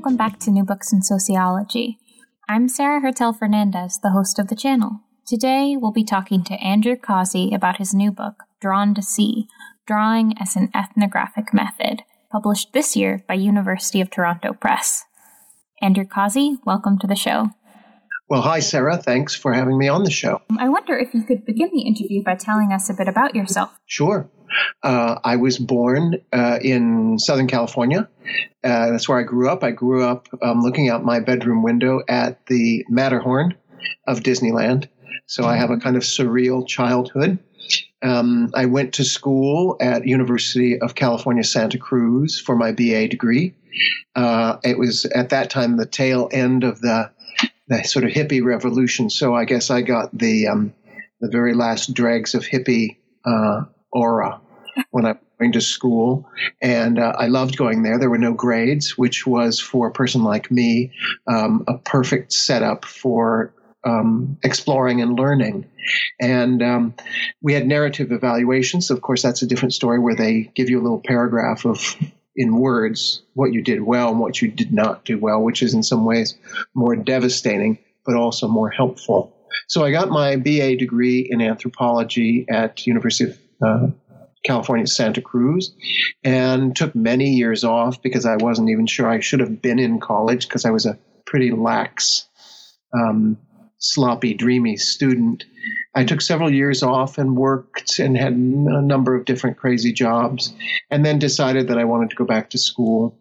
Welcome back to New Books in Sociology. I'm Sarah Hertel Fernandez, the host of the channel. Today, we'll be talking to Andrew Causey about his new book, Drawn to See Drawing as an Ethnographic Method, published this year by University of Toronto Press. Andrew Causey, welcome to the show. Well, hi, Sarah. Thanks for having me on the show. I wonder if you could begin the interview by telling us a bit about yourself. Sure. Uh, I was born uh, in Southern California. Uh, that's where I grew up. I grew up um, looking out my bedroom window at the Matterhorn of Disneyland. So I have a kind of surreal childhood. Um, I went to school at University of California, Santa Cruz for my BA degree. Uh, it was at that time the tail end of the, the sort of hippie revolution. So I guess I got the um, the very last dregs of hippie uh, aura when I went to school, and uh, I loved going there. There were no grades, which was for a person like me um, a perfect setup for um, exploring and learning. And um, we had narrative evaluations. Of course, that's a different story where they give you a little paragraph of in words what you did well and what you did not do well, which is in some ways more devastating, but also more helpful. So I got my BA degree in anthropology at University of uh, California, Santa Cruz, and took many years off because I wasn't even sure I should have been in college because I was a pretty lax, um, sloppy, dreamy student. I took several years off and worked and had a number of different crazy jobs, and then decided that I wanted to go back to school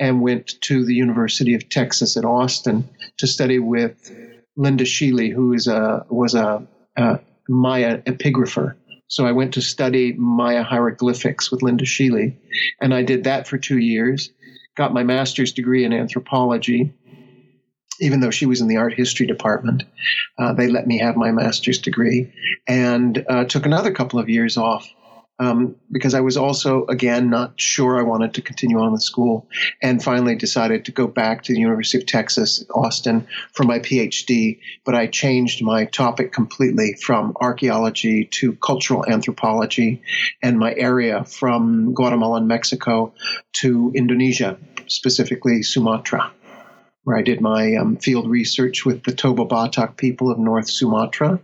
and went to the University of Texas at Austin to study with Linda Schele, who is a was a, a Maya epigrapher so I went to study Maya hieroglyphics with Linda Schele, and I did that for two years. Got my master's degree in anthropology, even though she was in the art history department. Uh, they let me have my master's degree, and uh, took another couple of years off um, because I was also, again, not sure I wanted to continue on with school, and finally decided to go back to the University of Texas, Austin, for my PhD. But I changed my topic completely from archaeology to cultural anthropology, and my area from Guatemala and Mexico to Indonesia, specifically Sumatra where I did my um, field research with the Toba Batak people of North Sumatra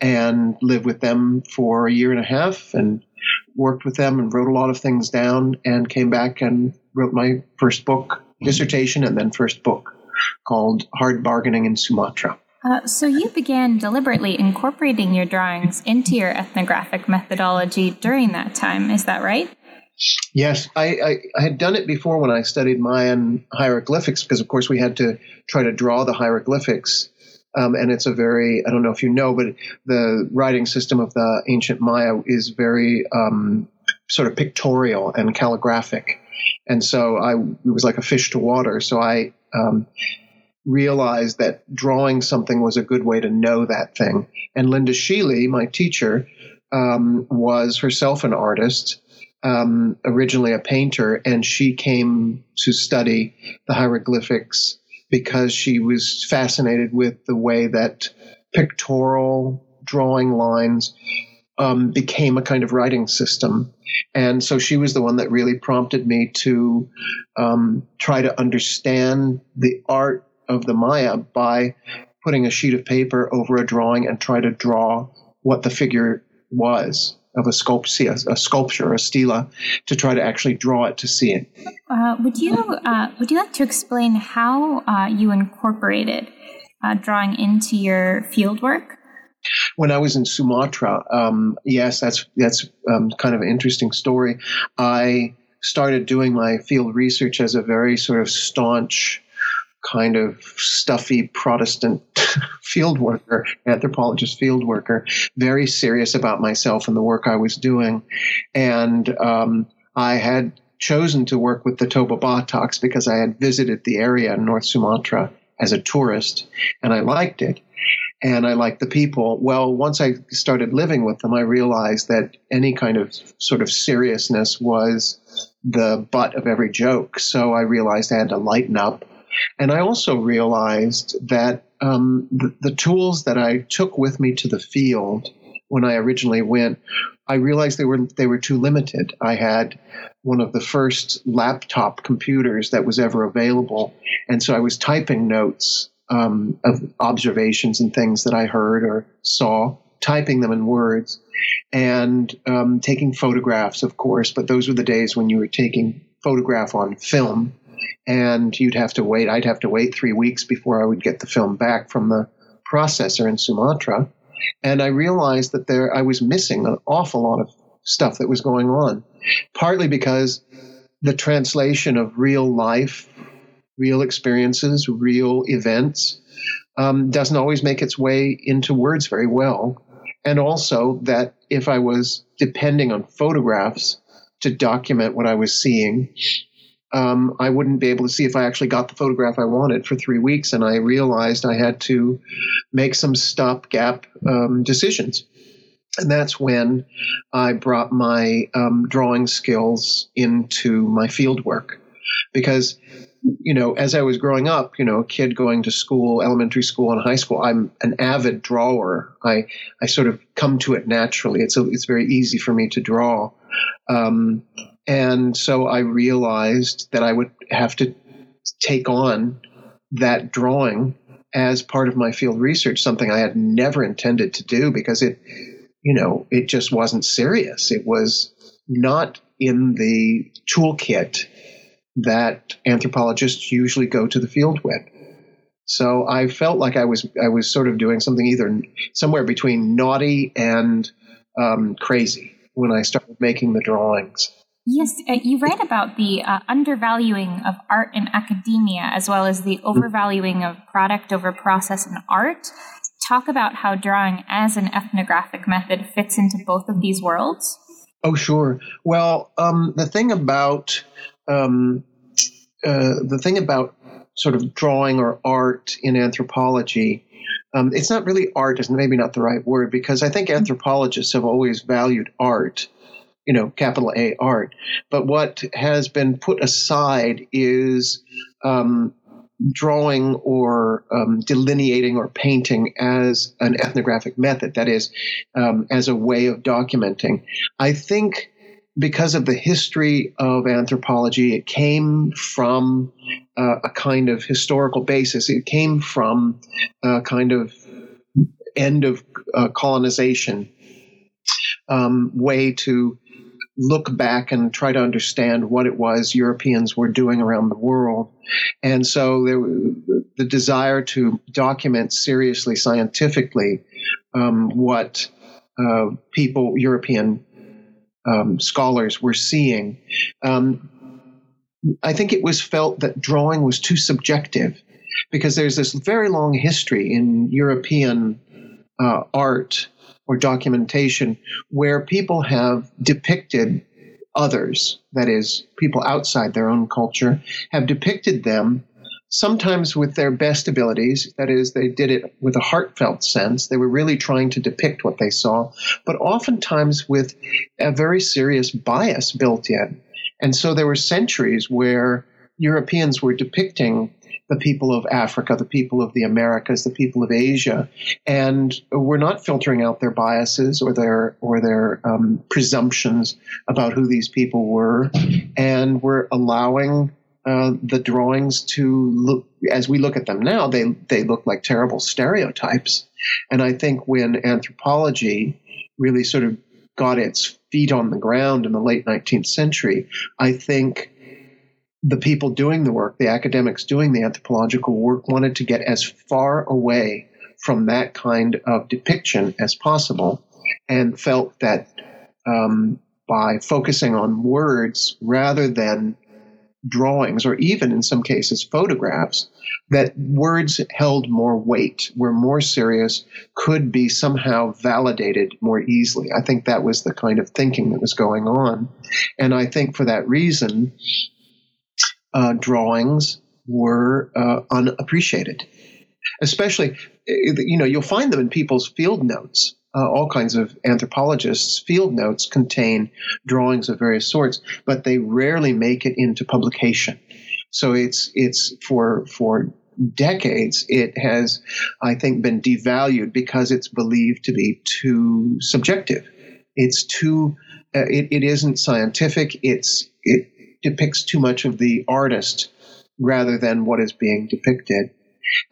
and lived with them for a year and a half and worked with them and wrote a lot of things down and came back and wrote my first book, dissertation, and then first book called Hard Bargaining in Sumatra. Uh, so you began deliberately incorporating your drawings into your ethnographic methodology during that time, is that right? Yes, I, I, I, had done it before when I studied Mayan hieroglyphics because, of course, we had to try to draw the hieroglyphics um, and it's a very, I don't know if you know, but the writing system of the ancient Maya is very um, sort of pictorial and calligraphic. And so I, it was like a fish to water. So I um, realized that drawing something was a good way to know that thing. And Linda Schele, my teacher, um, was herself an artist. Um, originally a painter, and she came to study the hieroglyphics because she was fascinated with the way that pictorial drawing lines um, became a kind of writing system. And so she was the one that really prompted me to um, try to understand the art of the Maya by putting a sheet of paper over a drawing and try to draw what the figure was of a sculpture, a sculpture, a stela, to try to actually draw it to see it. Uh, would you uh, would you like to explain how uh, you incorporated uh, drawing into your field work? When I was in Sumatra, um, yes, that's that's um, kind of an interesting story. I started doing my field research as a very sort of staunch kind of stuffy Protestant field worker, anthropologist field worker, very serious about myself and the work I was doing. And um, I had chosen to work with the Toba Bataks because I had visited the area in North Sumatra as a tourist and I liked it and I liked the people. Well, once I started living with them, I realized that any kind of sort of seriousness was the butt of every joke. So I realized I had to lighten up and I also realized that um, the, the tools that I took with me to the field when I originally went, I realized they were they were too limited. I had one of the first laptop computers that was ever available, and so I was typing notes um, of observations and things that I heard or saw, typing them in words, and um, taking photographs, of course. But those were the days when you were taking photograph on film and you'd have to wait. I'd have to wait three weeks before I would get the film back from the processor in Sumatra. And I realized that there I was missing an awful lot of stuff that was going on, partly because the translation of real life, real experiences, real events um, doesn't always make its way into words very well. And also that if I was depending on photographs to document what I was seeing, um, I wouldn't be able to see if I actually got the photograph I wanted for three weeks. And I realized I had to make some stopgap um, decisions. And that's when I brought my um, drawing skills into my field work. Because, you know, as I was growing up, you know, a kid going to school, elementary school and high school, I'm an avid drawer. I, I sort of come to it naturally. It's, a, it's very easy for me to draw. Um, and so I realized that I would have to take on that drawing as part of my field research, something I had never intended to do because it, you know, it just wasn't serious. It was not in the toolkit that anthropologists usually go to the field with. So I felt like I was I was sort of doing something either somewhere between naughty and um, crazy when I started making the drawings. Yes, uh, you write about the uh, undervaluing of art in academia as well as the overvaluing of product over process in art. Talk about how drawing as an ethnographic method fits into both of these worlds. Oh, sure. Well, um, the thing about um, uh, the thing about sort of drawing or art in anthropology, um, it's not really art is maybe not the right word because I think anthropologists have always valued art you know, capital A art. But what has been put aside is um, drawing or um, delineating or painting as an ethnographic method, that is, um, as a way of documenting. I think because of the history of anthropology, it came from uh, a kind of historical basis. It came from a kind of end of uh, colonization um, way to look back and try to understand what it was Europeans were doing around the world. And so there, the desire to document seriously, scientifically, um, what uh, people, European um, scholars, were seeing. Um, I think it was felt that drawing was too subjective because there's this very long history in European uh, art or documentation where people have depicted others, that is, people outside their own culture, have depicted them sometimes with their best abilities. That is, they did it with a heartfelt sense. They were really trying to depict what they saw, but oftentimes with a very serious bias built in. And so there were centuries where Europeans were depicting the people of Africa, the people of the Americas, the people of Asia, and we're not filtering out their biases or their or their um, presumptions about who these people were, and we're allowing uh, the drawings to look as we look at them now. They they look like terrible stereotypes, and I think when anthropology really sort of got its feet on the ground in the late 19th century, I think the people doing the work, the academics doing the anthropological work, wanted to get as far away from that kind of depiction as possible and felt that um, by focusing on words rather than drawings or even in some cases photographs, that words held more weight, were more serious, could be somehow validated more easily. I think that was the kind of thinking that was going on. And I think for that reason, uh, drawings were uh, unappreciated. Especially, eh, you know, you'll find them in people's field notes. Uh, all kinds of anthropologists' field notes contain drawings of various sorts, but they rarely make it into publication. So it's it's for for decades it has, I think, been devalued because it's believed to be too subjective. It's too uh, it, it isn't scientific. It's it depicts too much of the artist rather than what is being depicted.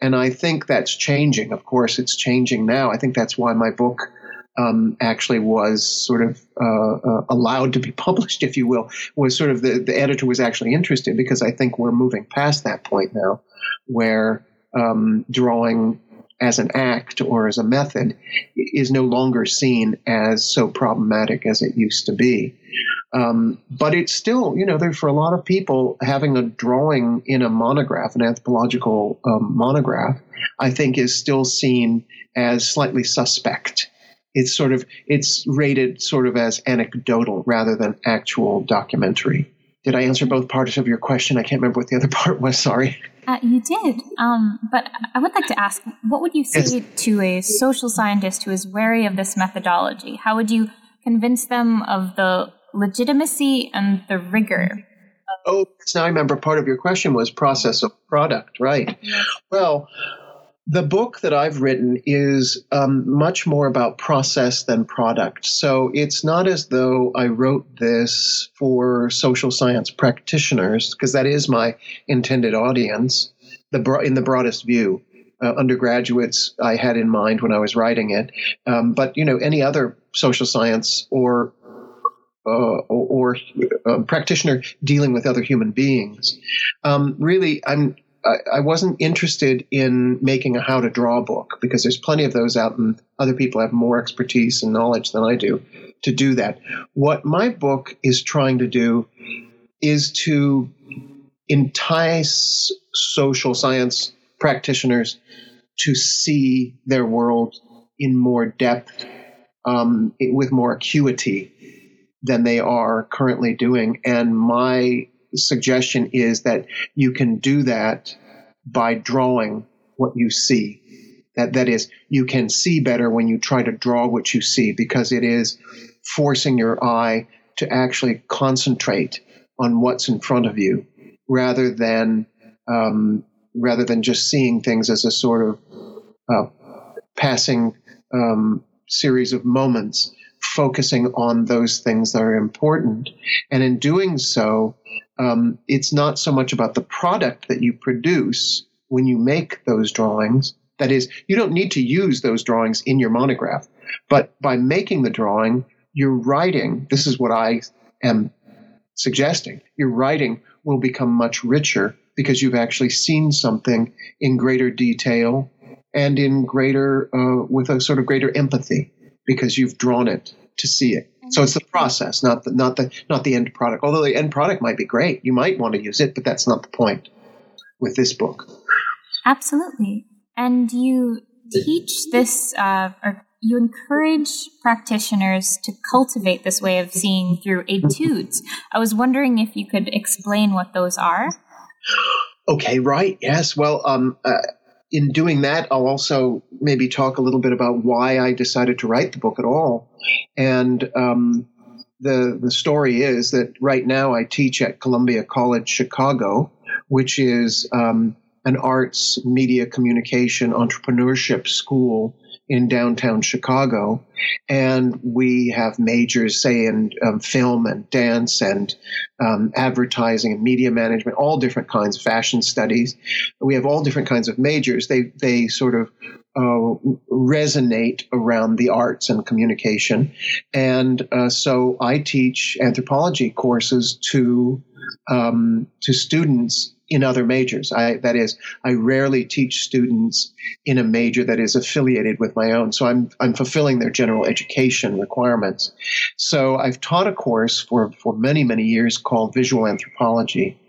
And I think that's changing. Of course, it's changing now. I think that's why my book um, actually was sort of uh, uh, allowed to be published, if you will, was sort of the, the editor was actually interested because I think we're moving past that point now where um, drawing as an act or as a method is no longer seen as so problematic as it used to be. Um, but it's still, you know, there for a lot of people having a drawing in a monograph, an anthropological um, monograph, I think is still seen as slightly suspect. It's sort of it's rated sort of as anecdotal rather than actual documentary. Did I answer both parts of your question? I can't remember what the other part was. Sorry. Uh, you did. Um, but I would like to ask what would you say yes. to a social scientist who is wary of this methodology? How would you convince them of the legitimacy and the rigor? Oh, now I remember part of your question was process of product, right? Well, the book that I've written is um, much more about process than product. So it's not as though I wrote this for social science practitioners, because that is my intended audience, the bro- in the broadest view. Uh, undergraduates I had in mind when I was writing it, um, but you know any other social science or uh, or, or uh, practitioner dealing with other human beings. Um, really, I'm I, wasn't interested in making a how to draw book because there's plenty of those out and other people have more expertise and knowledge than I do to do that. What my book is trying to do is to entice social science practitioners to see their world in more depth, um, with more acuity than they are currently doing. And my suggestion is that you can do that by drawing what you see. That, that is, you can see better when you try to draw what you see because it is forcing your eye to actually concentrate on what's in front of you rather than um, rather than just seeing things as a sort of uh, passing um, series of moments, focusing on those things that are important. And in doing so, um, it's not so much about the product that you produce when you make those drawings. That is, you don't need to use those drawings in your monograph, but by making the drawing, your writing, this is what I am suggesting, your writing will become much richer because you've actually seen something in greater detail and in greater, uh, with a sort of greater empathy because you've drawn it to see it. So it's the process, not the not the not the end product. Although the end product might be great, you might want to use it, but that's not the point with this book. Absolutely, and you teach this, uh, or you encourage practitioners to cultivate this way of seeing through etudes. I was wondering if you could explain what those are. Okay, right. Yes. Well, um, uh, in doing that, I'll also maybe talk a little bit about why I decided to write the book at all. And um, the the story is that right now I teach at Columbia College Chicago, which is um, an arts, media, communication, entrepreneurship school in downtown Chicago. And we have majors, say, in um, film and dance and um, advertising and media management, all different kinds of fashion studies. We have all different kinds of majors. They, they sort of uh, resonate around the arts and communication. And uh, so I teach anthropology courses to um, to students in other majors. I, that is, I rarely teach students in a major that is affiliated with my own. So I'm, I'm fulfilling their general education requirements. So I've taught a course for, for many, many years called Visual Anthropology.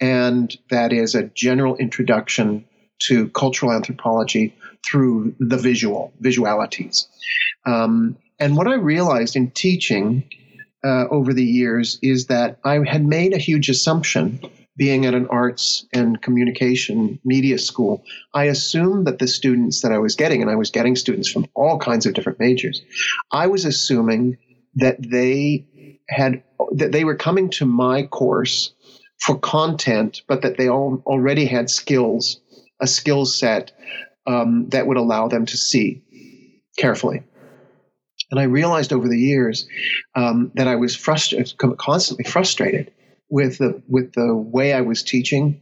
And that is a general introduction to cultural anthropology through the visual, visualities. Um, and what I realized in teaching uh, over the years is that I had made a huge assumption being at an arts and communication media school, I assumed that the students that I was getting, and I was getting students from all kinds of different majors, I was assuming that they had that they were coming to my course for content, but that they all already had skills, a skill set um, that would allow them to see carefully. And I realized over the years um, that I was frustrated, constantly frustrated with the with the way I was teaching,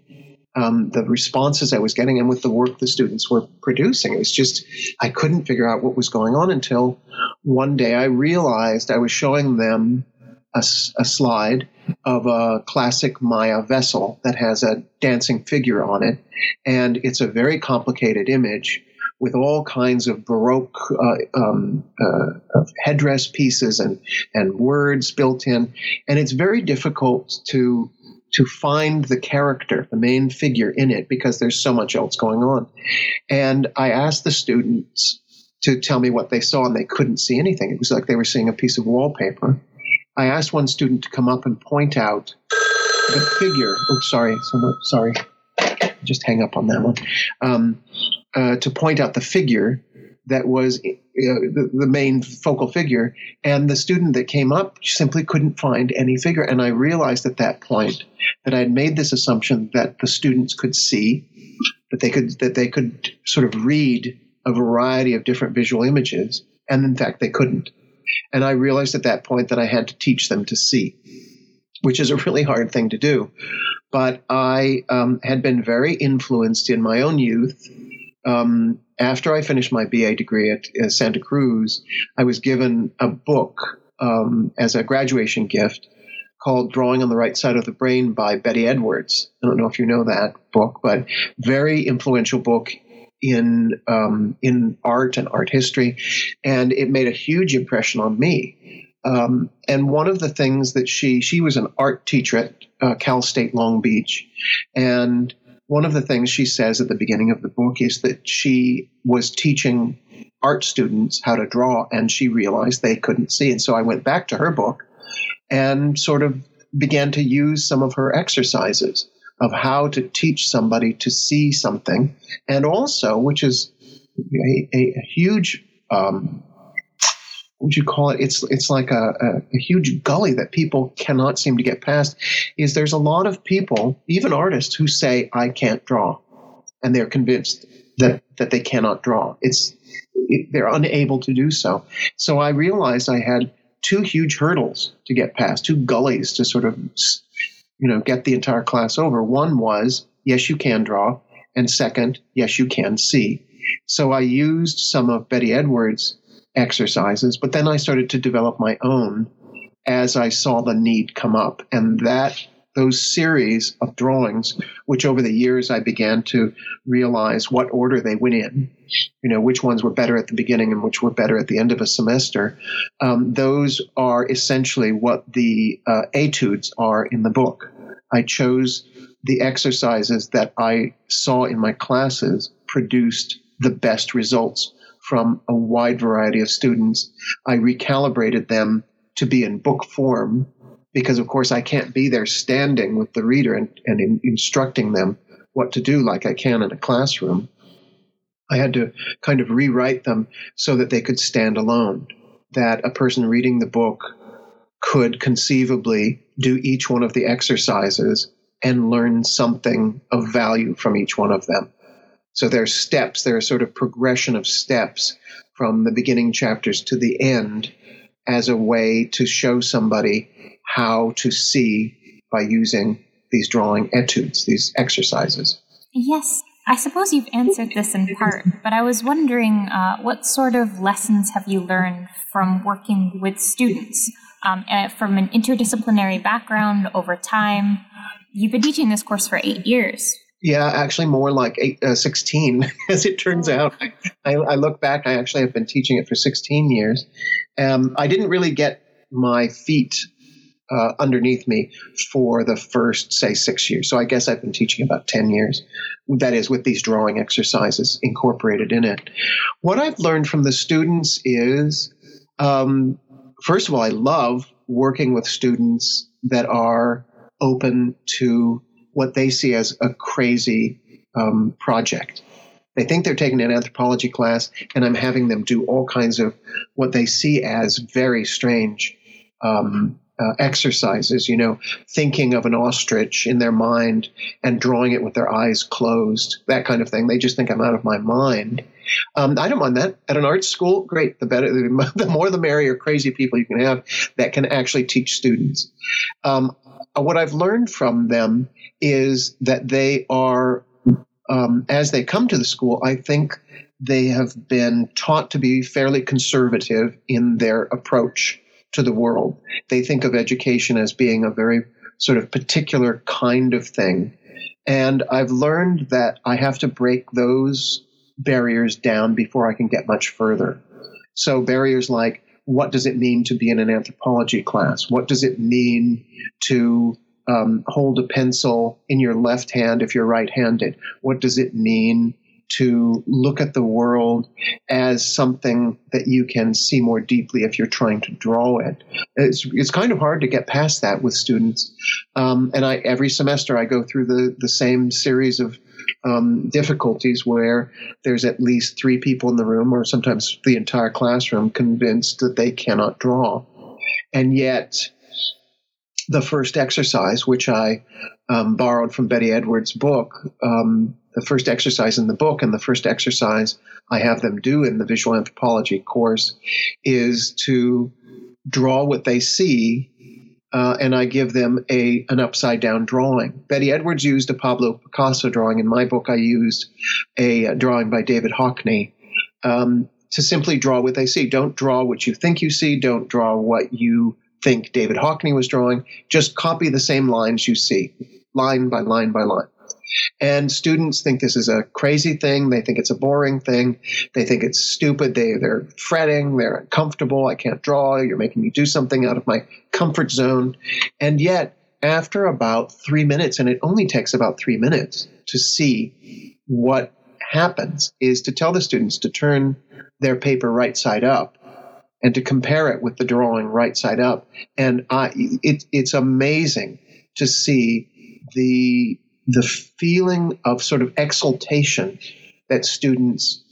um, the responses I was getting, and with the work the students were producing. It was just I couldn't figure out what was going on until one day I realized I was showing them a, a slide of a classic Maya vessel that has a dancing figure on it, and it's a very complicated image with all kinds of Baroque uh, um, uh, headdress pieces and, and words built in. And it's very difficult to to find the character, the main figure in it, because there's so much else going on. And I asked the students to tell me what they saw, and they couldn't see anything. It was like they were seeing a piece of wallpaper. I asked one student to come up and point out the figure. Oh, sorry, sorry. Just hang up on that one. Um, uh, to point out the figure that was uh, the, the, main focal figure, and the student that came up simply couldn't find any figure. And I realized at that point that I had made this assumption that the students could see, that they could that they could sort of read a variety of different visual images, and in fact they couldn't. And I realized at that point that I had to teach them to see, which is a really hard thing to do. But I um, had been very influenced in my own youth um, after I finished my BA degree at, at, Santa Cruz, I was given a book um, as a graduation gift called Drawing on the Right Side of the Brain by Betty Edwards. I don't know if you know that book, but very influential book in um, in art and art history, and it made a huge impression on me. Um, and one of the things that she she was an art teacher at uh, Cal State Long Beach, and one of the things she says at the beginning of the book is that she was teaching art students how to draw and she realized they couldn't see. And so I went back to her book and sort of began to use some of her exercises of how to teach somebody to see something. And also, which is a, a, huge um, would you call it? It's it's like a, a, a, huge gully that people cannot seem to get past. Is there's a lot of people, even artists, who say I can't draw, and they're convinced that that they cannot draw. It's it, they're unable to do so. So I realized I had two huge hurdles to get past, two gullies to sort of you know get the entire class over. One was yes, you can draw, and second, yes, you can see. So I used some of Betty Edwards' exercises, but then I started to develop my own as I saw the need come up. And that those series of drawings, which over the years I began to realize what order they went in, you know, which ones were better at the beginning and which were better at the end of a semester, um, those are essentially what the uh, etudes are in the book. I chose the exercises that I saw in my classes produced the best results from a wide variety of students. I recalibrated them to be in book form because, of course, I can't be there standing with the reader and, and in, instructing them what to do like I can in a classroom. I had to kind of rewrite them so that they could stand alone, that a person reading the book could conceivably do each one of the exercises and learn something of value from each one of them. So there are steps, there are sort of progression of steps from the beginning chapters to the end as a way to show somebody how to see by using these drawing etudes, these exercises. Yes, I suppose you've answered this in part, but I was wondering uh, what sort of lessons have you learned from working with students um, uh, from an interdisciplinary background over time? You've been teaching this course for eight years. Yeah, actually, more like eight, uh, 16, as it turns out. I, I, look back, I actually have been teaching it for 16 years. Um, I didn't really get my feet uh, underneath me for the first, say, six years. So I guess I've been teaching about 10 years. That is, with these drawing exercises incorporated in it. What I've learned from the students is, um, first of all, I love working with students that are open to what they see as a crazy um, project. They think they're taking an anthropology class, and I'm having them do all kinds of what they see as very strange um, uh, exercises, you know, thinking of an ostrich in their mind and drawing it with their eyes closed, that kind of thing. They just think I'm out of my mind. Um, I don't mind that. At an art school, great. The better, the more the merrier. Crazy people you can have that can actually teach students. Um, what I've learned from them is that they are, um, as they come to the school, I think they have been taught to be fairly conservative in their approach to the world. They think of education as being a very sort of particular kind of thing. And I've learned that I have to break those barriers down before I can get much further. So barriers like what does it mean to be in an anthropology class? What does it mean to um, hold a pencil in your left hand if you're right handed? What does it mean to look at the world as something that you can see more deeply if you're trying to draw it. It's, it's kind of hard to get past that with students. Um, and I, every semester I go through the, the same series of um, difficulties where there's at least three people in the room or sometimes the entire classroom convinced that they cannot draw. And yet, the first exercise, which I um, borrowed from Betty Edwards' book, um, the first exercise in the book and the first exercise I have them do in the visual anthropology course is to draw what they see. Uh, and I give them a an upside down drawing. Betty Edwards used a Pablo Picasso drawing. In my book, I used a, drawing by David Hockney um, to simply draw what they see. Don't draw what you think you see. Don't draw what you think David Hockney was drawing. Just copy the same lines you see, line by line by line. And students think this is a crazy thing. They think it's a boring thing. They think it's stupid. They, they're fretting. They're uncomfortable. I can't draw. You're making me do something out of my comfort zone. And yet, after about three minutes, and it only takes about three minutes to see what happens, is to tell the students to turn their paper right side up and to compare it with the drawing right side up. And I, it, it's amazing to see the the feeling of sort of exultation that students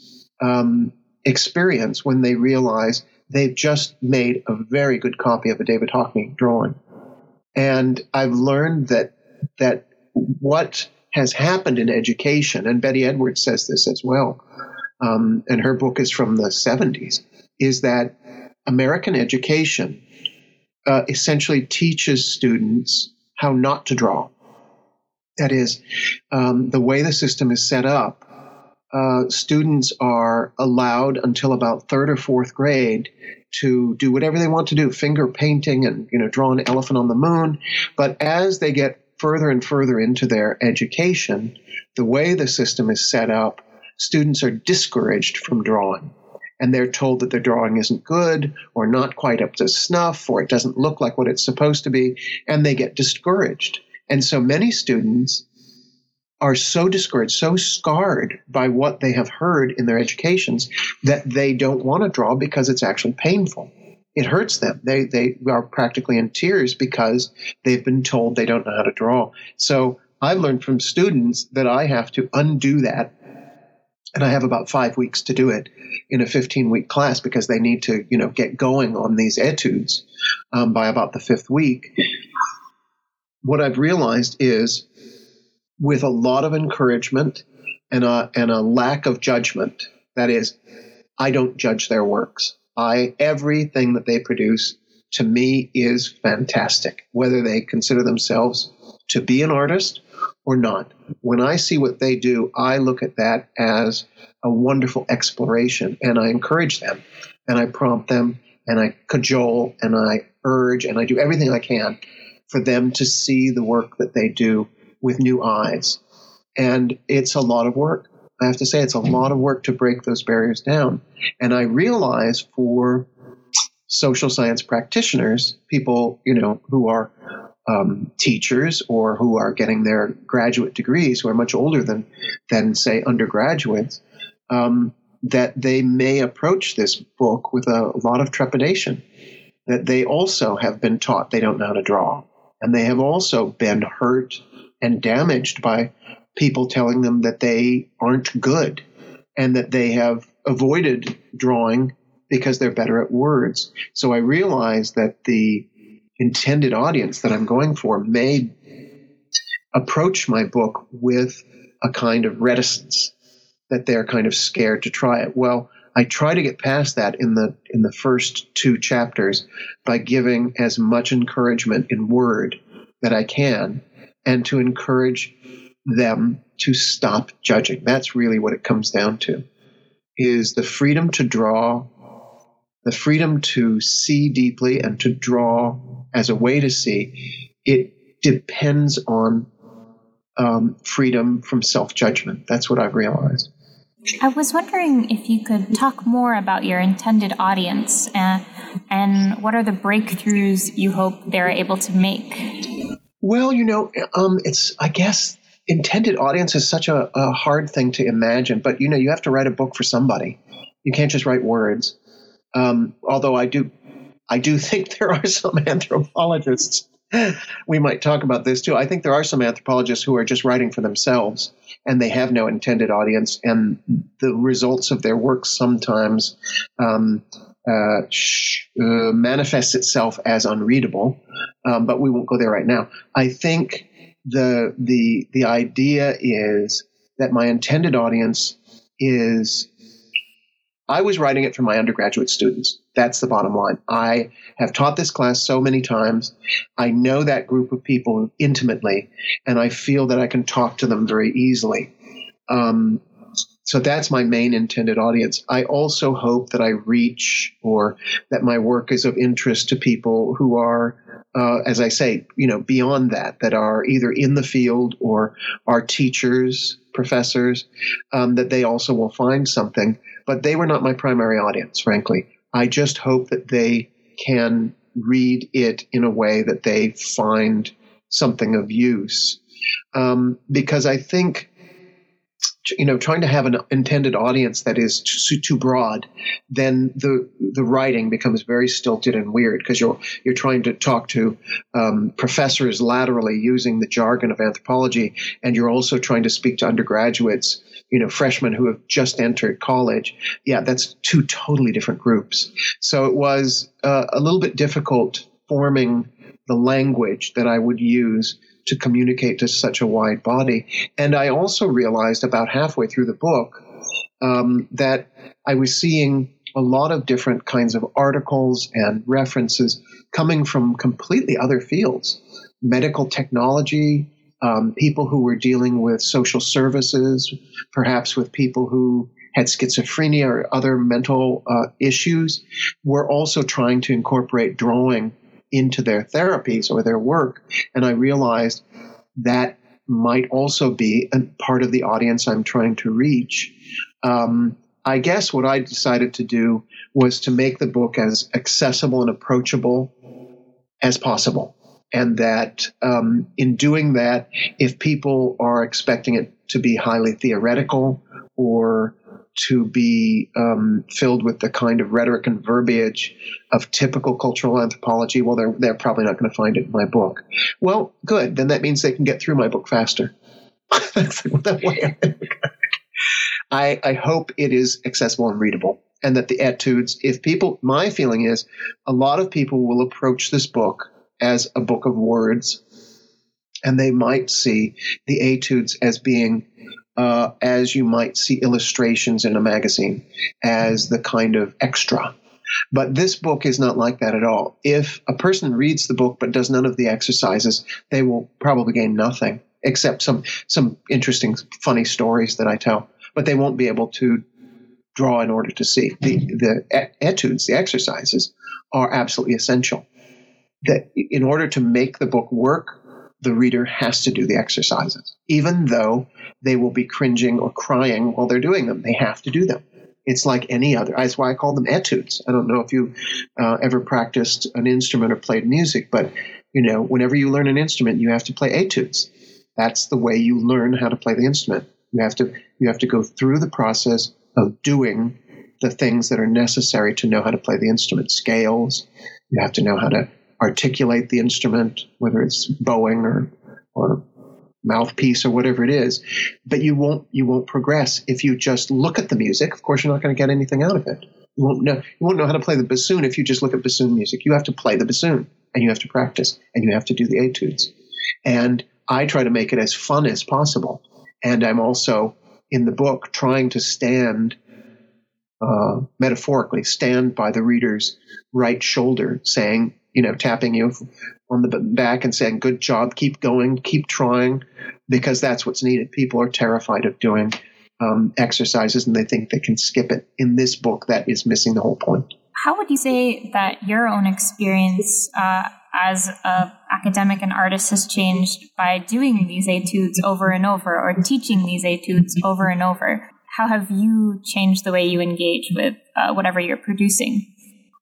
um, experience when they realize they've just made a very good copy of a David Hockney drawing. And I've learned that that what has happened in education, and Betty Edwards says this as well, um, and her book is from the 70s, is that American education uh, essentially teaches students how not to draw. That is, um, the way the system is set up, uh, students are allowed until about third or fourth grade to do whatever they want to do, finger painting and you know draw an elephant on the moon. But as they get further and further into their education, the way the system is set up, students are discouraged from drawing. And they're told that their drawing isn't good or not quite up to snuff or it doesn't look like what it's supposed to be. And they get discouraged. And so many students are so discouraged, so scarred by what they have heard in their educations that they don't want to draw because it's actually painful. It hurts them. They, they are practically in tears because they've been told they don't know how to draw. So I've learned from students that I have to undo that. And I have about five weeks to do it in a 15 week class because they need to, you know, get going on these etudes um, by about the fifth week what I've realized is with a lot of encouragement and a, and a lack of judgment, that is, I don't judge their works. I, everything that they produce to me is fantastic, whether they consider themselves to be an artist or not. When I see what they do, I look at that as a wonderful exploration and I encourage them and I prompt them and I cajole and I urge and I do everything I can for them to see the work that they do with new eyes. And it's a lot of work. I have to say, it's a lot of work to break those barriers down. And I realize for social science practitioners, people, you know, who are um, teachers or who are getting their graduate degrees, who are much older than, than say, undergraduates, um, that they may approach this book with a lot of trepidation. That they also have been taught they don't know how to draw. And they have also been hurt and damaged by people telling them that they aren't good and that they have avoided drawing because they're better at words. So I realize that the intended audience that I'm going for may approach my book with a kind of reticence that they're kind of scared to try it. Well, I try to get past that in the in the first two chapters by giving as much encouragement in word that I can and to encourage them to stop judging. That's really what it comes down to. Is the freedom to draw, the freedom to see deeply and to draw as a way to see. It depends on um, freedom from self judgment. That's what I've realized. I was wondering if you could talk more about your intended audience and, and what are the breakthroughs you hope they're able to make? Well, you know, um, it's, I guess, intended audience is such a, a hard thing to imagine, but, you know, you have to write a book for somebody. You can't just write words. Um, although I do, I do think there are some anthropologists we might talk about this too. I think there are some anthropologists who are just writing for themselves and they have no intended audience, and the results of their work sometimes um, uh, sh- uh, manifests itself as unreadable. Um, but we won't go there right now. I think the the the idea is that my intended audience is I was writing it for my undergraduate students. That's the bottom line. I have taught this class so many times. I know that group of people intimately, and I feel that I can talk to them very easily. Um, so that's my main intended audience. I also hope that I reach or that my work is of interest to people who are, uh, as I say, you know, beyond that, that are either in the field or are teachers, professors, um, that they also will find something but they were not my primary audience, frankly. I just hope that they can read it in a way that they find something of use. Um, because I think you know trying to have an intended audience that is too, too broad then the the writing becomes very stilted and weird because you're you're trying to talk to um, professors laterally using the jargon of anthropology and you're also trying to speak to undergraduates you know freshmen who have just entered college. Yeah that's two totally different groups. So it was uh, a little bit difficult forming the language that i would use to communicate to such a wide body. And I also realized about halfway through the book um, that I was seeing a lot of different kinds of articles and references coming from completely other fields medical technology, um, people who were dealing with social services, perhaps with people who had schizophrenia or other mental uh, issues, were also trying to incorporate drawing into their therapies or their work. And I realized that might also be a part of the audience I'm trying to reach. Um, I guess what I decided to do was to make the book as accessible and approachable as possible. And that um, in doing that, if people are expecting it to be highly theoretical or to be um, filled with the kind of rhetoric and verbiage of typical cultural anthropology, well, they're, they're probably not going to find it in my book. Well, good. Then that means they can get through my book faster. That's the way I, I hope it is accessible and readable and that the etudes, if people, my feeling is a lot of people will approach this book as a book of words and they might see the etudes as being uh, as you might see illustrations in a magazine as the kind of extra. But this book is not like that at all. If a person reads the book but does none of the exercises, they will probably gain nothing except some some interesting, funny stories that I tell. But they won't be able to draw in order to see. The the etudes, the exercises, are absolutely essential. that in order to make the book work, the reader has to do the exercises, even though they will be cringing or crying while they're doing them. They have to do them. It's like any other. That's why I call them etudes. I don't know if you uh, ever practiced an instrument or played music, but you know, whenever you learn an instrument, you have to play etudes. That's the way you learn how to play the instrument. You have to you have to go through the process of doing the things that are necessary to know how to play the instrument. Scales. You have to know how to articulate the instrument, whether it's bowing or or mouthpiece or whatever it is. But you won't you won't progress if you just look at the music. Of course, you're not going to get anything out of it. You won't know you won't know how to play the bassoon if you just look at bassoon music. You have to play the bassoon and you have to practice and you have to do the etudes. And I try to make it as fun as possible. And I'm also in the book trying to stand uh, metaphorically stand by the reader's right shoulder, saying, you know, tapping you on the back and saying, good job, keep going, keep trying, because that's what's needed. People are terrified of doing um, exercises and they think they can skip it. In this book, that is missing the whole point. How would you say that your own experience uh, as an academic and artist has changed by doing these etudes over and over or teaching these etudes over and over? How have you changed the way you engage with uh, whatever you're producing?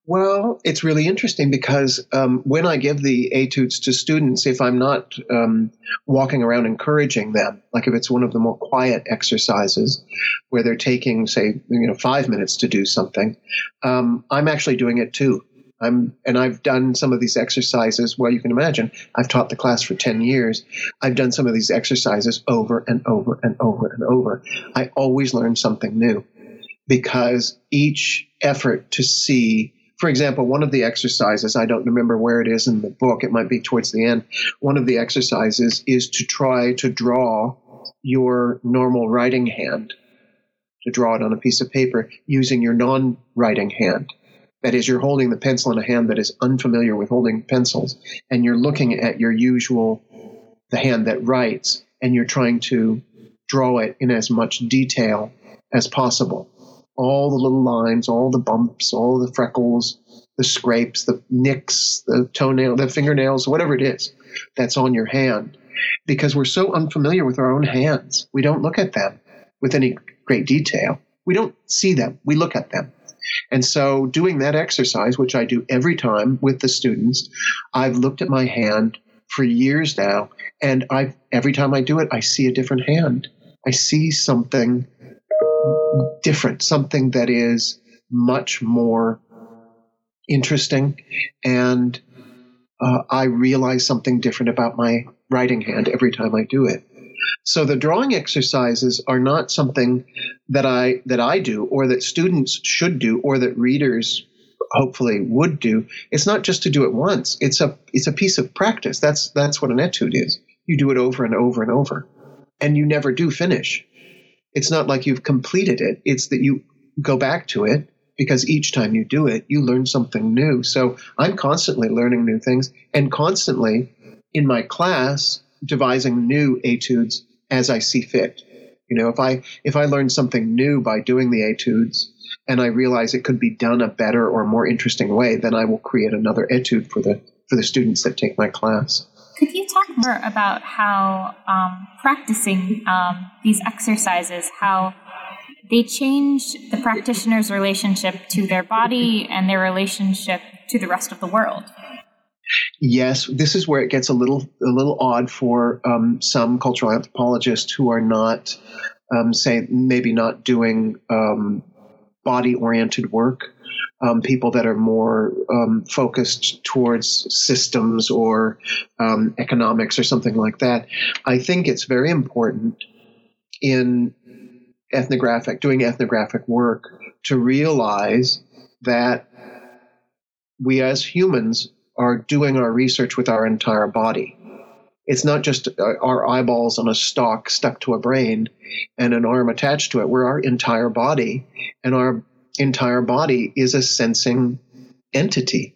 Well, it's really interesting because um, when I give the etudes to students, if I'm not um, walking around encouraging them, like if it's one of the more quiet exercises where they're taking, say, you know, five minutes to do something, um, I'm actually doing it too. I'm, and I've done some of these exercises. Well, you can imagine, I've taught the class for 10 years. I've done some of these exercises over and over and over and over. I always learn something new because each effort to see for example, one of the exercises, I don't remember where it is in the book, it might be towards the end. One of the exercises is to try to draw your normal writing hand, to draw it on a piece of paper using your non writing hand. That is, you're holding the pencil in a hand that is unfamiliar with holding pencils, and you're looking at your usual, the hand that writes, and you're trying to draw it in as much detail as possible all the little lines, all the bumps, all the freckles, the scrapes, the nicks, the toenail, the fingernails, whatever it is that's on your hand. Because we're so unfamiliar with our own hands. We don't look at them with any great detail. We don't see them, we look at them. And so, doing that exercise, which I do every time with the students, I've looked at my hand for years now, and I every time I do it, I see a different hand. I see something different, something that is much more interesting. And uh, I realize something different about my writing hand every time I do it. So the drawing exercises are not something that I that I do or that students should do or that readers hopefully would do. It's not just to do it once. It's a it's a piece of practice. That's that's what an etude is. You do it over and over and over. And you never do finish. It's not like you've completed it. It's that you go back to it because each time you do it, you learn something new. So I'm constantly learning new things and constantly in my class devising new etudes as I see fit. You know, if I if I learn something new by doing the etudes and I realize it could be done a better or more interesting way, then I will create another etude for the for the students that take my class. Could you talk more about how um, practicing um, these exercises, how they change the practitioner's relationship to their body and their relationship to the rest of the world? Yes, this is where it gets a little a little odd for um, some cultural anthropologists who are not, um, say, maybe not doing um, body oriented work um, people that are more um, focused towards systems or um, economics or something like that. I think it's very important in ethnographic, doing ethnographic work, to realize that we as humans are doing our research with our entire body. It's not just our eyeballs on a stalk stuck to a brain and an arm attached to it. We're our entire body, and our entire body is a sensing entity.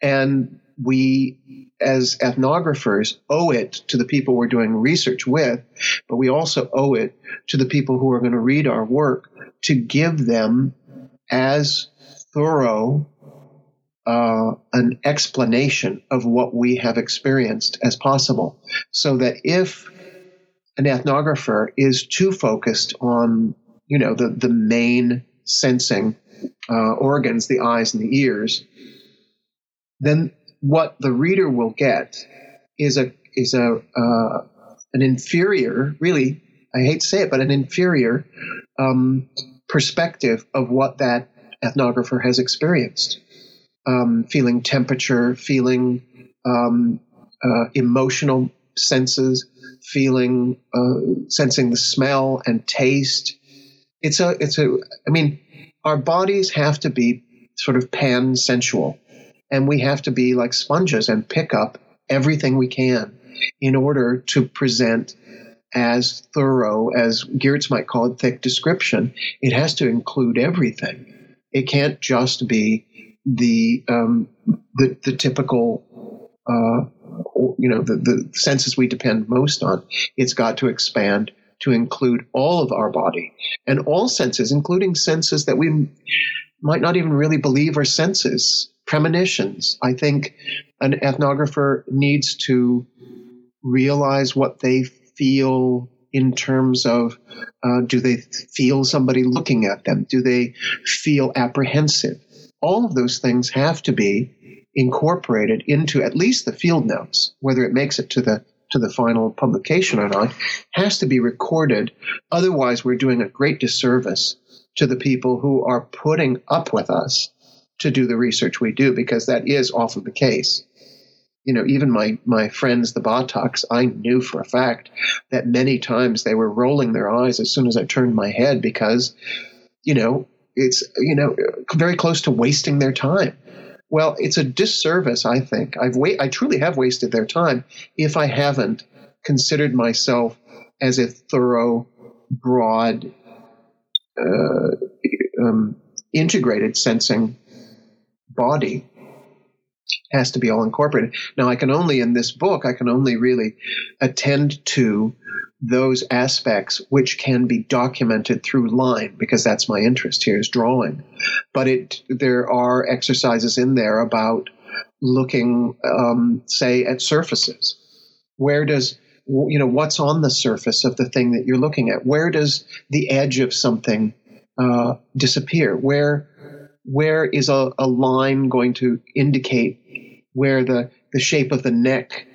And we, as ethnographers, owe it to the people we're doing research with, but we also owe it to the people who are going to read our work to give them as thorough uh, an explanation of what we have experienced as possible. So that if an ethnographer is too focused on, you know, the, the main sensing uh, organs, the eyes and the ears, then what the reader will get is a is a uh, an inferior, really, I hate to say it, but an inferior um, perspective of what that ethnographer has experienced. Um, feeling temperature, feeling um, uh, emotional senses, feeling, uh, sensing the smell and taste. It's a, it's a, I mean, our bodies have to be sort of pan sensual and we have to be like sponges and pick up everything we can in order to present as thorough as Geertz might call it thick description. It has to include everything. It can't just be the um, the, the typical uh, you know the, the senses we depend most on. It's got to expand to include all of our body and all senses, including senses that we might not even really believe are senses, premonitions. I think an ethnographer needs to realize what they feel in terms of uh, do they feel somebody looking at them? Do they feel apprehensive? All of those things have to be incorporated into at least the field notes, whether it makes it to the to the final publication or not, has to be recorded. Otherwise, we're doing a great disservice to the people who are putting up with us to do the research we do, because that is often the case you know, even my, my friends, the Bataks, I knew for a fact that many times they were rolling their eyes as soon as I turned my head because, you know, it's, you know, very close to wasting their time. Well, it's a disservice, I think. I've wa- I truly have wasted their time if I haven't considered myself as a thorough, broad, uh, um, integrated sensing body has to be all incorporated. Now, I can only, in this book, I can only really attend to those aspects which can be documented through line because that's my interest here is drawing. But it, there are exercises in there about looking, um, say, at surfaces. Where does you know what's on the surface of the thing that you're looking at? Where does the edge of something uh, disappear? Where where is a, a line going to indicate where the, the shape of the neck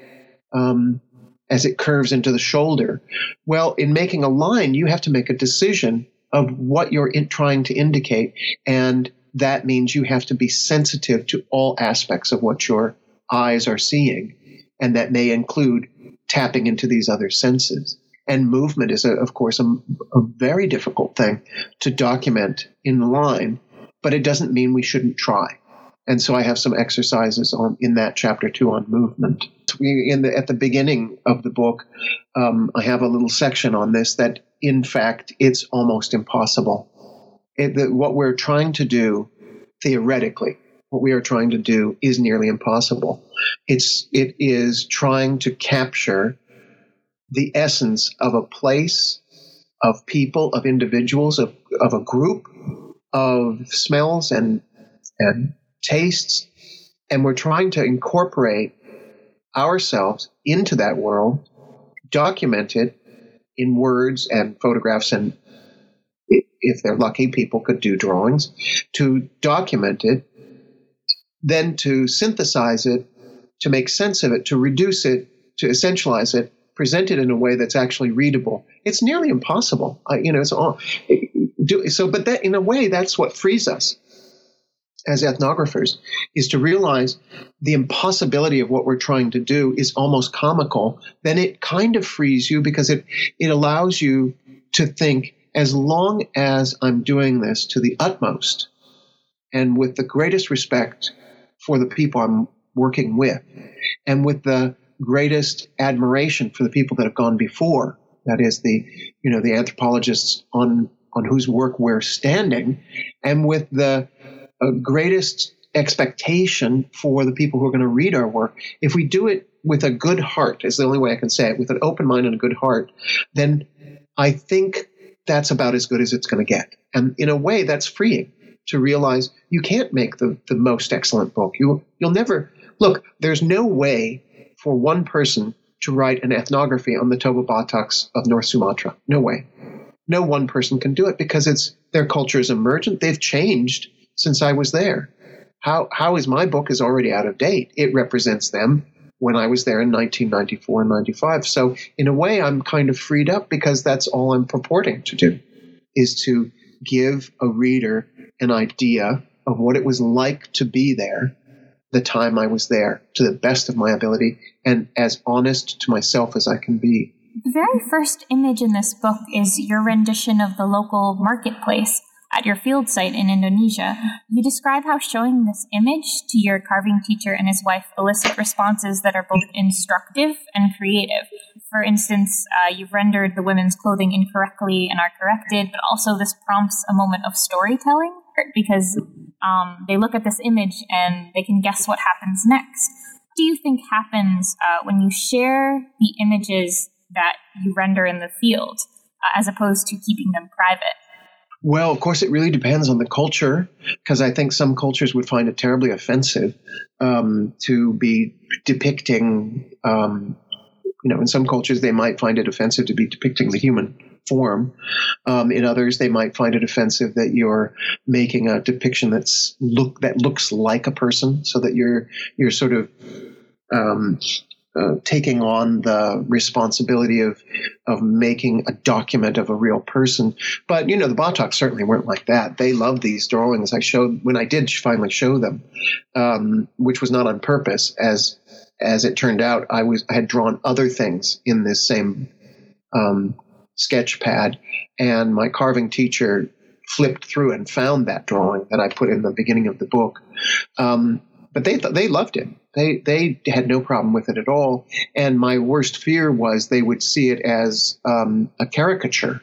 um, as it curves into the shoulder. Well, in making a line, you have to make a decision of what you're in, trying to indicate, and that means you have to be sensitive to all aspects of what your eyes are seeing, and that may include tapping into these other senses. And movement is, a, of course, a, a very difficult thing to document in line, but it doesn't mean we shouldn't try. And so I have some exercises on in that chapter two on movement. In the, at the beginning of the book, um, I have a little section on this that, in fact, it's almost impossible. It, the, what we're trying to do, theoretically, what we are trying to do is nearly impossible. It's it is trying to capture the essence of a place, of people, of individuals, of of a group, of smells and and tastes, and we're trying to incorporate ourselves into that world, document it in words and photographs, and if they're lucky, people could do drawings to document it, then to synthesize it, to make sense of it, to reduce it, to essentialize it, present it in a way that's actually readable. It's nearly impossible. You know, it's all, do, so, but that in a way, that's what frees us as ethnographers is to realize the impossibility of what we're trying to do is almost comical, then it kind of frees you because it, it allows you to think as long as I'm doing this to the utmost and with the greatest respect for the people I'm working with and with the greatest admiration for the people that have gone before, that is the, you know, the anthropologists on, on whose work we're standing, and with the uh, greatest expectation for the people who are going to read our work. If we do it with a good heart, is the only way I can say it, with an open mind and a good heart, then I think that's about as good as it's going to get. And in a way, that's freeing to realize you can't make the, the most excellent book. You, you'll never look, there's no way for one person to write an ethnography on the Toba Bataks of North Sumatra. No way. No one person can do it because it's their culture is emergent. They've changed since I was there. How how is my book is already out of date? It represents them when I was there in 1994 and 95. So in a way, I'm kind of freed up because that's all I'm purporting to do is to give a reader an idea of what it was like to be there the time I was there to the best of my ability and as honest to myself as I can be. The very first image in this book is your rendition of the local marketplace at your field site in Indonesia. You describe how showing this image to your carving teacher and his wife elicit responses that are both instructive and creative. For instance, uh, you've rendered the women's clothing incorrectly and are corrected, but also this prompts a moment of storytelling because um, they look at this image and they can guess what happens next. What do you think happens uh, when you share the images that you render in the field uh, as opposed to keeping them private? Well, of course, it really depends on the culture, because I think some cultures would find it terribly offensive um, to be depicting. Um, you know, in some cultures, they might find it offensive to be depicting the human form. Um, in others, they might find it offensive that you're making a depiction that's look that looks like a person, so that you're you're sort of um, uh, taking on the responsibility of of making a document of a real person. But you know, the Bataks certainly weren't like that. They loved these drawings. I showed when I did finally show them, um, which was not on purpose. As as it turned out, I was I had drawn other things in this same um, sketch pad, and my carving teacher flipped through and found that drawing that I put in the beginning of the book. Um, but they th- they loved it. They they had no problem with it at all. And my worst fear was they would see it as um, a caricature,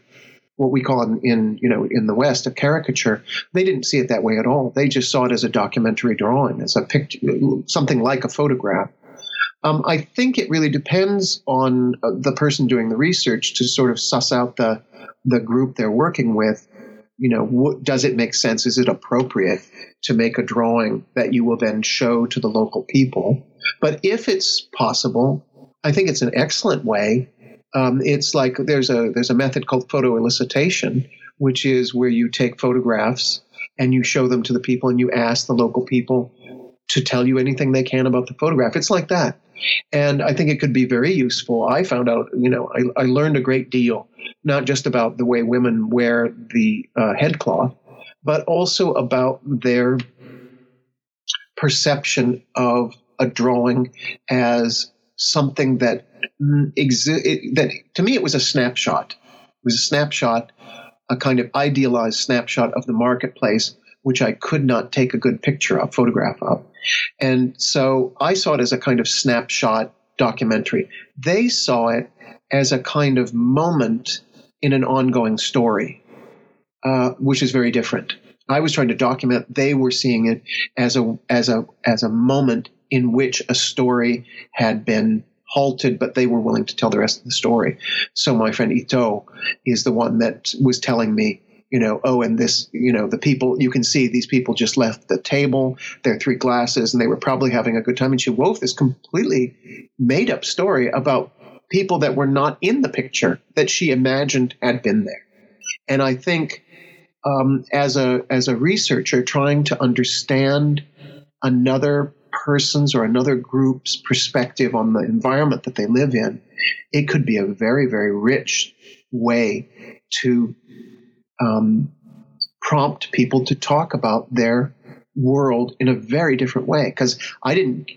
what we call in, in you know in the West a caricature. They didn't see it that way at all. They just saw it as a documentary drawing, as a picture, something like a photograph. Um, I think it really depends on uh, the person doing the research to sort of suss out the the group they're working with. You know, what, does it make sense? Is it appropriate to make a drawing that you will then show to the local people? But if it's possible, I think it's an excellent way. Um, it's like there's a there's a method called photo elicitation, which is where you take photographs and you show them to the people and you ask the local people to tell you anything they can about the photograph. It's like that. And I think it could be very useful. I found out, you know, I, I learned a great deal, not just about the way women wear the uh, headcloth, but also about their perception of a drawing as something that exi- that to me it was a snapshot. It was a snapshot, a kind of idealized snapshot of the marketplace, which I could not take a good picture of, photograph of. And so I saw it as a kind of snapshot documentary. They saw it as a kind of moment in an ongoing story, uh, which is very different. I was trying to document; they were seeing it as a as a as a moment in which a story had been halted, but they were willing to tell the rest of the story. So my friend Ito is the one that was telling me you know, oh, and this, you know, the people, you can see these people just left the table, their three glasses, and they were probably having a good time. And she wove this completely made up story about people that were not in the picture that she imagined had been there. And I think um, as a as a researcher, trying to understand another person's or another group's perspective on the environment that they live in, it could be a very very rich way to um, prompt people to talk about their world in a very different way. Because I didn't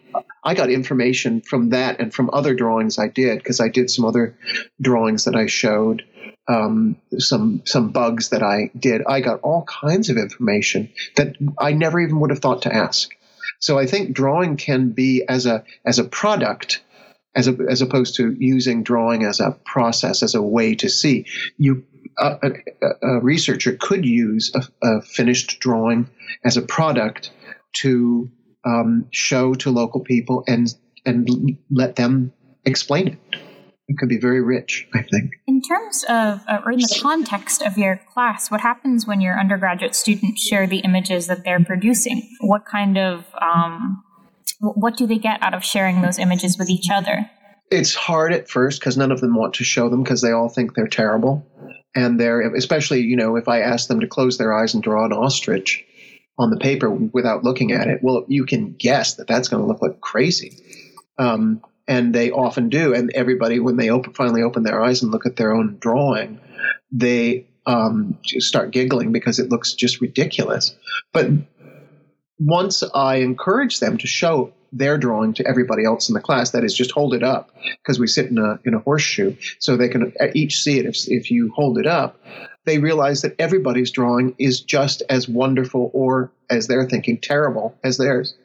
I got information from that and from other drawings I did because I did some other drawings that I showed um, some some bugs that I did. I got all kinds of information that I never even would have thought to ask. So I think drawing can be as a as a product as a, as opposed to using drawing as a process as a way to see. You a, a, researcher could use a, a, finished drawing as a product to um, show to local people and and let them explain it. It could be very rich, I think. In terms of, uh, or in the context of your class, what happens when your undergraduate students share the images that they're producing? What kind of, um, what do they get out of sharing those images with each other? It's hard at first because none of them want to show them because they all think they're terrible. And they're, especially, you know, if I ask them to close their eyes and draw an ostrich on the paper without looking at it, well, you can guess that that's going to look like crazy. Um, and they often do. And everybody, when they open, finally open their eyes and look at their own drawing, they um, start giggling because it looks just ridiculous. But once I encourage them to show their drawing to everybody else in the class, that is, just hold it up because we sit in a in a horseshoe, so they can each see it. If if you hold it up, they realize that everybody's drawing is just as wonderful, or as they're thinking, terrible as theirs.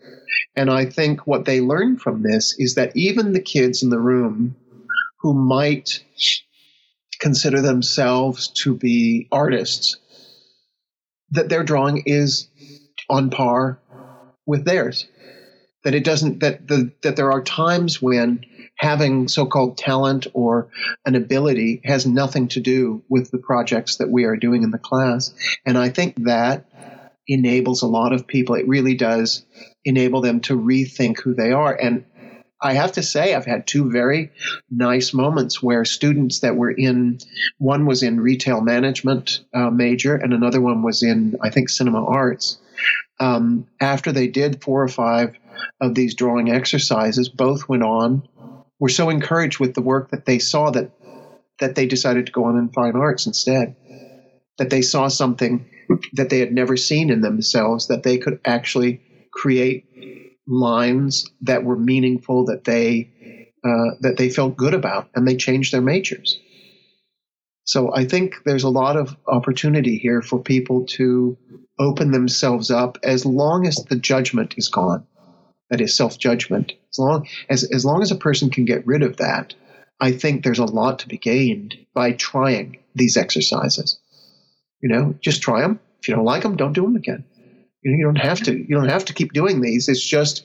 And I think what they learn from this is that even the kids in the room who might consider themselves to be artists, that their drawing is on par with theirs. That it doesn't that the that there are times when having so-called talent or an ability has nothing to do with the projects that we are doing in the class. And I think that enables a lot of people. It really does enable them to rethink who they are. And I have to say, I've had two very nice moments where students that were in, one was in retail management uh, major, and another one was in, I think, cinema arts. Um, after they did four or five of these drawing exercises, both went on, were so encouraged with the work that they saw that that they decided to go on in fine arts instead. That they saw something that they had never seen in themselves, that they could actually create lines that were meaningful, that they uh, that they felt good about, and they changed their majors. So I think there's a lot of opportunity here for people to open themselves up as long as the judgment is gone. That is self judgment. As long as as long as a person can get rid of that, I think there's a lot to be gained by trying these exercises. You know, just try them. If you don't like them, don't do them again. You, know, you don't have to. You don't have to keep doing these. It's just,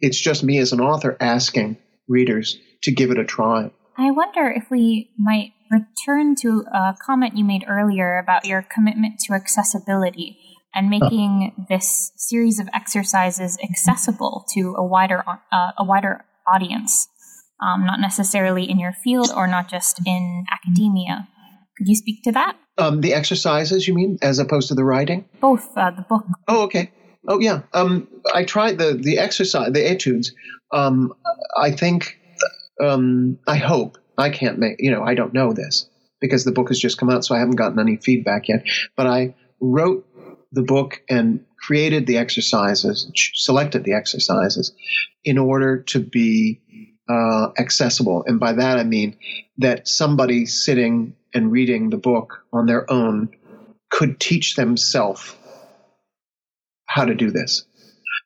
it's just me as an author asking readers to give it a try. I wonder if we might return to a comment you made earlier about your commitment to accessibility and making oh. this series of exercises accessible to a wider uh, a wider audience, um, not necessarily in your field or not just in academia. Could you speak to that? Um, the exercises, you mean, as opposed to the writing? Both. Uh, the book. Oh, okay. Oh, yeah. Um, I tried the the exercise, the etudes. Um, I think, um, I hope I can't make. You know, I don't know this because the book has just come out, so I haven't gotten any feedback yet. But I wrote the book and created the exercises, selected the exercises, in order to be uh, accessible. And by that I mean that somebody sitting and reading the book on their own could teach themselves how to do this.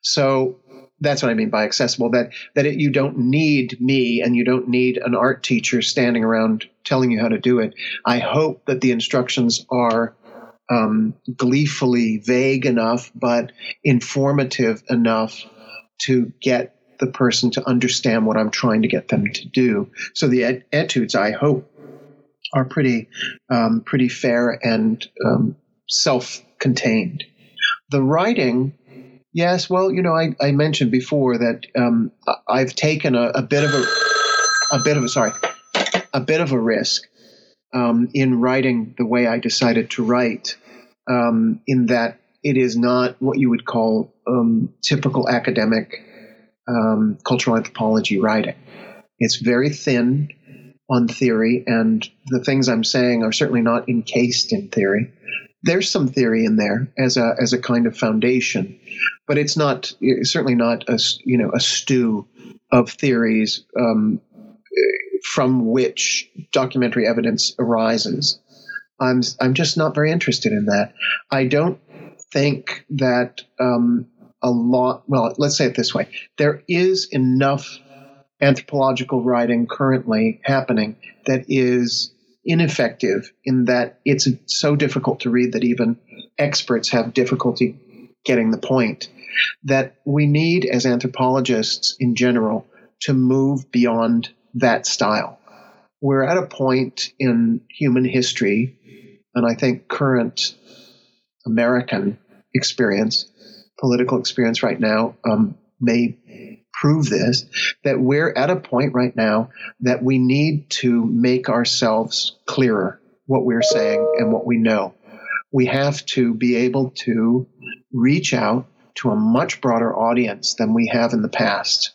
So that's what I mean by accessible. That that it, you don't need me and you don't need an art teacher standing around telling you how to do it. I hope that the instructions are um, gleefully vague enough, but informative enough to get the person to understand what I'm trying to get them to do. So the etudes, I hope, are pretty um, pretty fair and um, self-contained. The writing, yes, well, you know, I, I mentioned before that um, I've taken a, a, bit of a a bit of a sorry a bit of a risk um, in writing the way I decided to write, um, in that it is not what you would call um, typical academic cultural anthropology writing. It's very thin on theory, and the things I'm saying are certainly not encased in theory. There's some theory in there as a as a kind of foundation, but it's not it's certainly not a you know a stew of theories um, from which documentary evidence arises. I'm I'm just not very interested in that. I don't think that um, a lot. Well, let's say it this way: there is enough anthropological writing currently happening that is ineffective in that it's so difficult to read that even experts have difficulty getting the point. That we need, as anthropologists in general, to move beyond that style. we're at a point in human history, and I think current American experience, political experience right now, um, may prove this that we're at a point right now that we need to make ourselves clearer what we're saying and what we know. We have to be able to reach out to a much broader audience than we have in the past.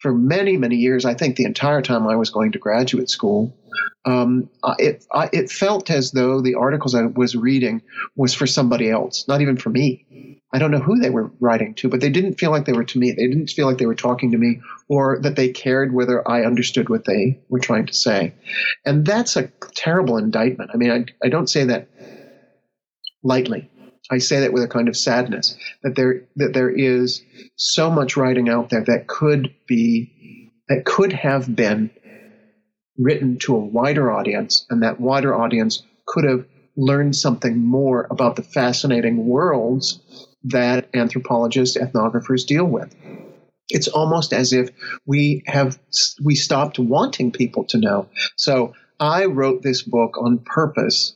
For many, many years, I think the entire time I was going to graduate school, um, it, I, it felt as though the articles I was reading was for somebody else, not even for me. I don't know who they were writing to, but they didn't feel like they were to me. They didn't feel like they were talking to me or that they cared whether I understood what they were trying to say. And that's a terrible indictment. I mean, I, I don't say that lightly. I say that with a kind of sadness that there that there is so much writing out there that could be that could have been written to a wider audience, and that wider audience could have learned something more about the fascinating worlds that anthropologists, ethnographers deal with. It's almost as if we have we stopped wanting people to know. So I wrote this book on purpose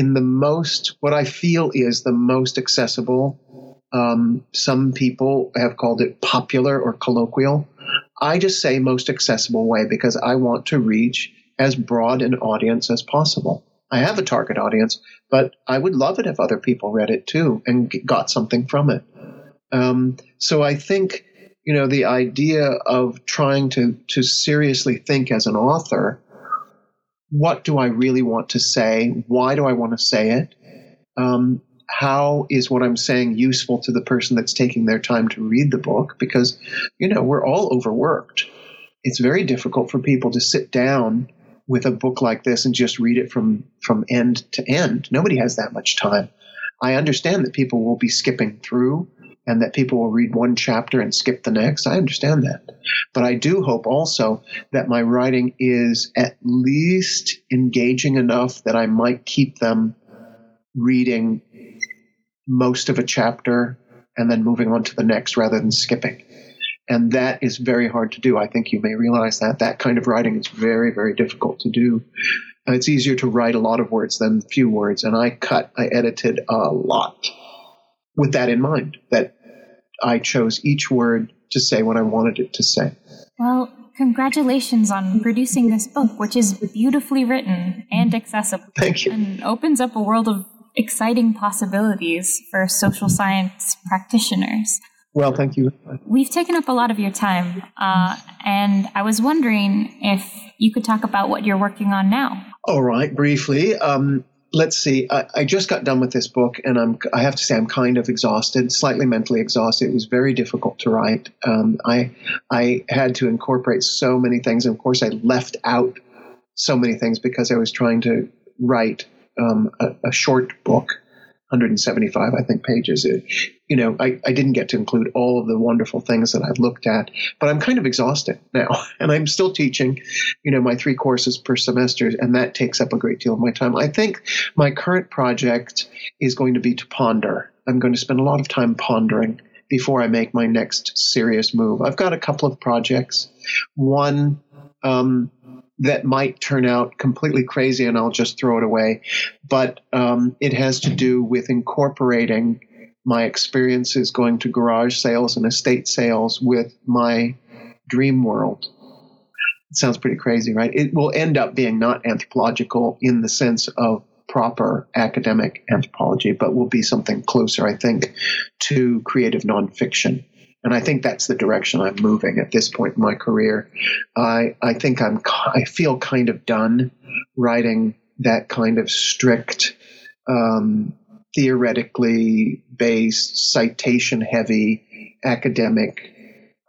in the most what I feel is the most accessible. Um, some people have called it popular or colloquial. I just say most accessible way because I want to reach as broad an audience as possible. I have a target audience, but I would love it if other people read it too and got something from it. Um, so I think, you know, the idea of trying to, to seriously think as an author, what do I really want to say? Why do I want to say it? Um, how is what I'm saying useful to the person that's taking their time to read the book? Because, you know, we're all overworked. It's very difficult for people to sit down with a book like this and just read it from from end to end. Nobody has that much time. I understand that people will be skipping through and that people will read one chapter and skip the next. I understand that. But I do hope also that my writing is at least engaging enough that I might keep them reading most of a chapter and then moving on to the next rather than skipping. And that is very hard to do. I think you may realize that. That kind of writing is very, very difficult to do. It's easier to write a lot of words than few words. And I cut, I edited a lot with that in mind, that I chose each word to say what I wanted it to say. Well, congratulations on producing this book, which is beautifully written and accessible. Thank you. And opens up a world of exciting possibilities for social science practitioners. Well, thank you. We've taken up a lot of your time, uh, and I was wondering if you could talk about what you're working on now. All right, briefly. Um, let's see. I, I, just got done with this book, and I'm. I have to say, I'm kind of exhausted, slightly mentally exhausted. It was very difficult to write. Um, I I had to incorporate so many things, and of course, I left out so many things because I was trying to write um, a, a short book 175, I think, pages. It, you know, I, I didn't get to include all of the wonderful things that I've looked at, but I'm kind of exhausted now. And I'm still teaching, you know, my three courses per semester, and that takes up a great deal of my time. I think my current project is going to be to ponder. I'm going to spend a lot of time pondering before I make my next serious move. I've got a couple of projects. One, um, that might turn out completely crazy and I'll just throw it away. But um, it has to do with incorporating my experiences going to garage sales and estate sales with my dream world. It sounds pretty crazy, right? It will end up being not anthropological in the sense of proper academic anthropology, but will be something closer, I think, to creative nonfiction. And I think that's the direction I'm moving at this point in my career. I, I think I'm, I feel kind of done writing that kind of strict, um, theoretically based, citation heavy, academic,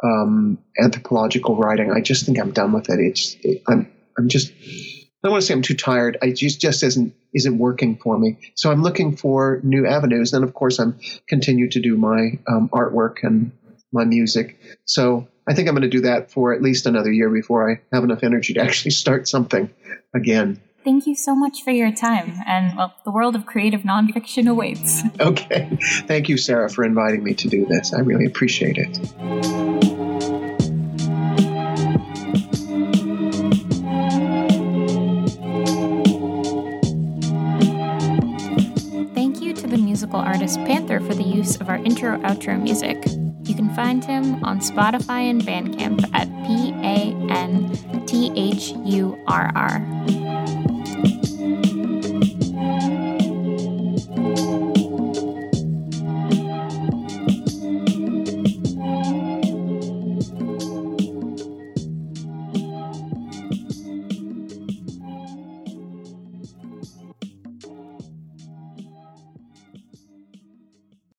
um, anthropological writing. I just think I'm done with it. It's, it, I'm, I'm just, I don't want to say I'm too tired. I just, just isn't, isn't working for me. So I'm looking for new avenues. And of course, I'm continue to do my um, artwork and my music. So I think I'm going to do that for at least another year before I have enough energy to actually start something again. Thank you so much for your time. And well, the world of creative nonfiction awaits. Okay. Thank you, Sarah, for inviting me to do this. I really appreciate it. Thank you to the musical artist Panthurr for the use of our intro outro music. You can find him on Spotify and Bandcamp at P A N T H U R R.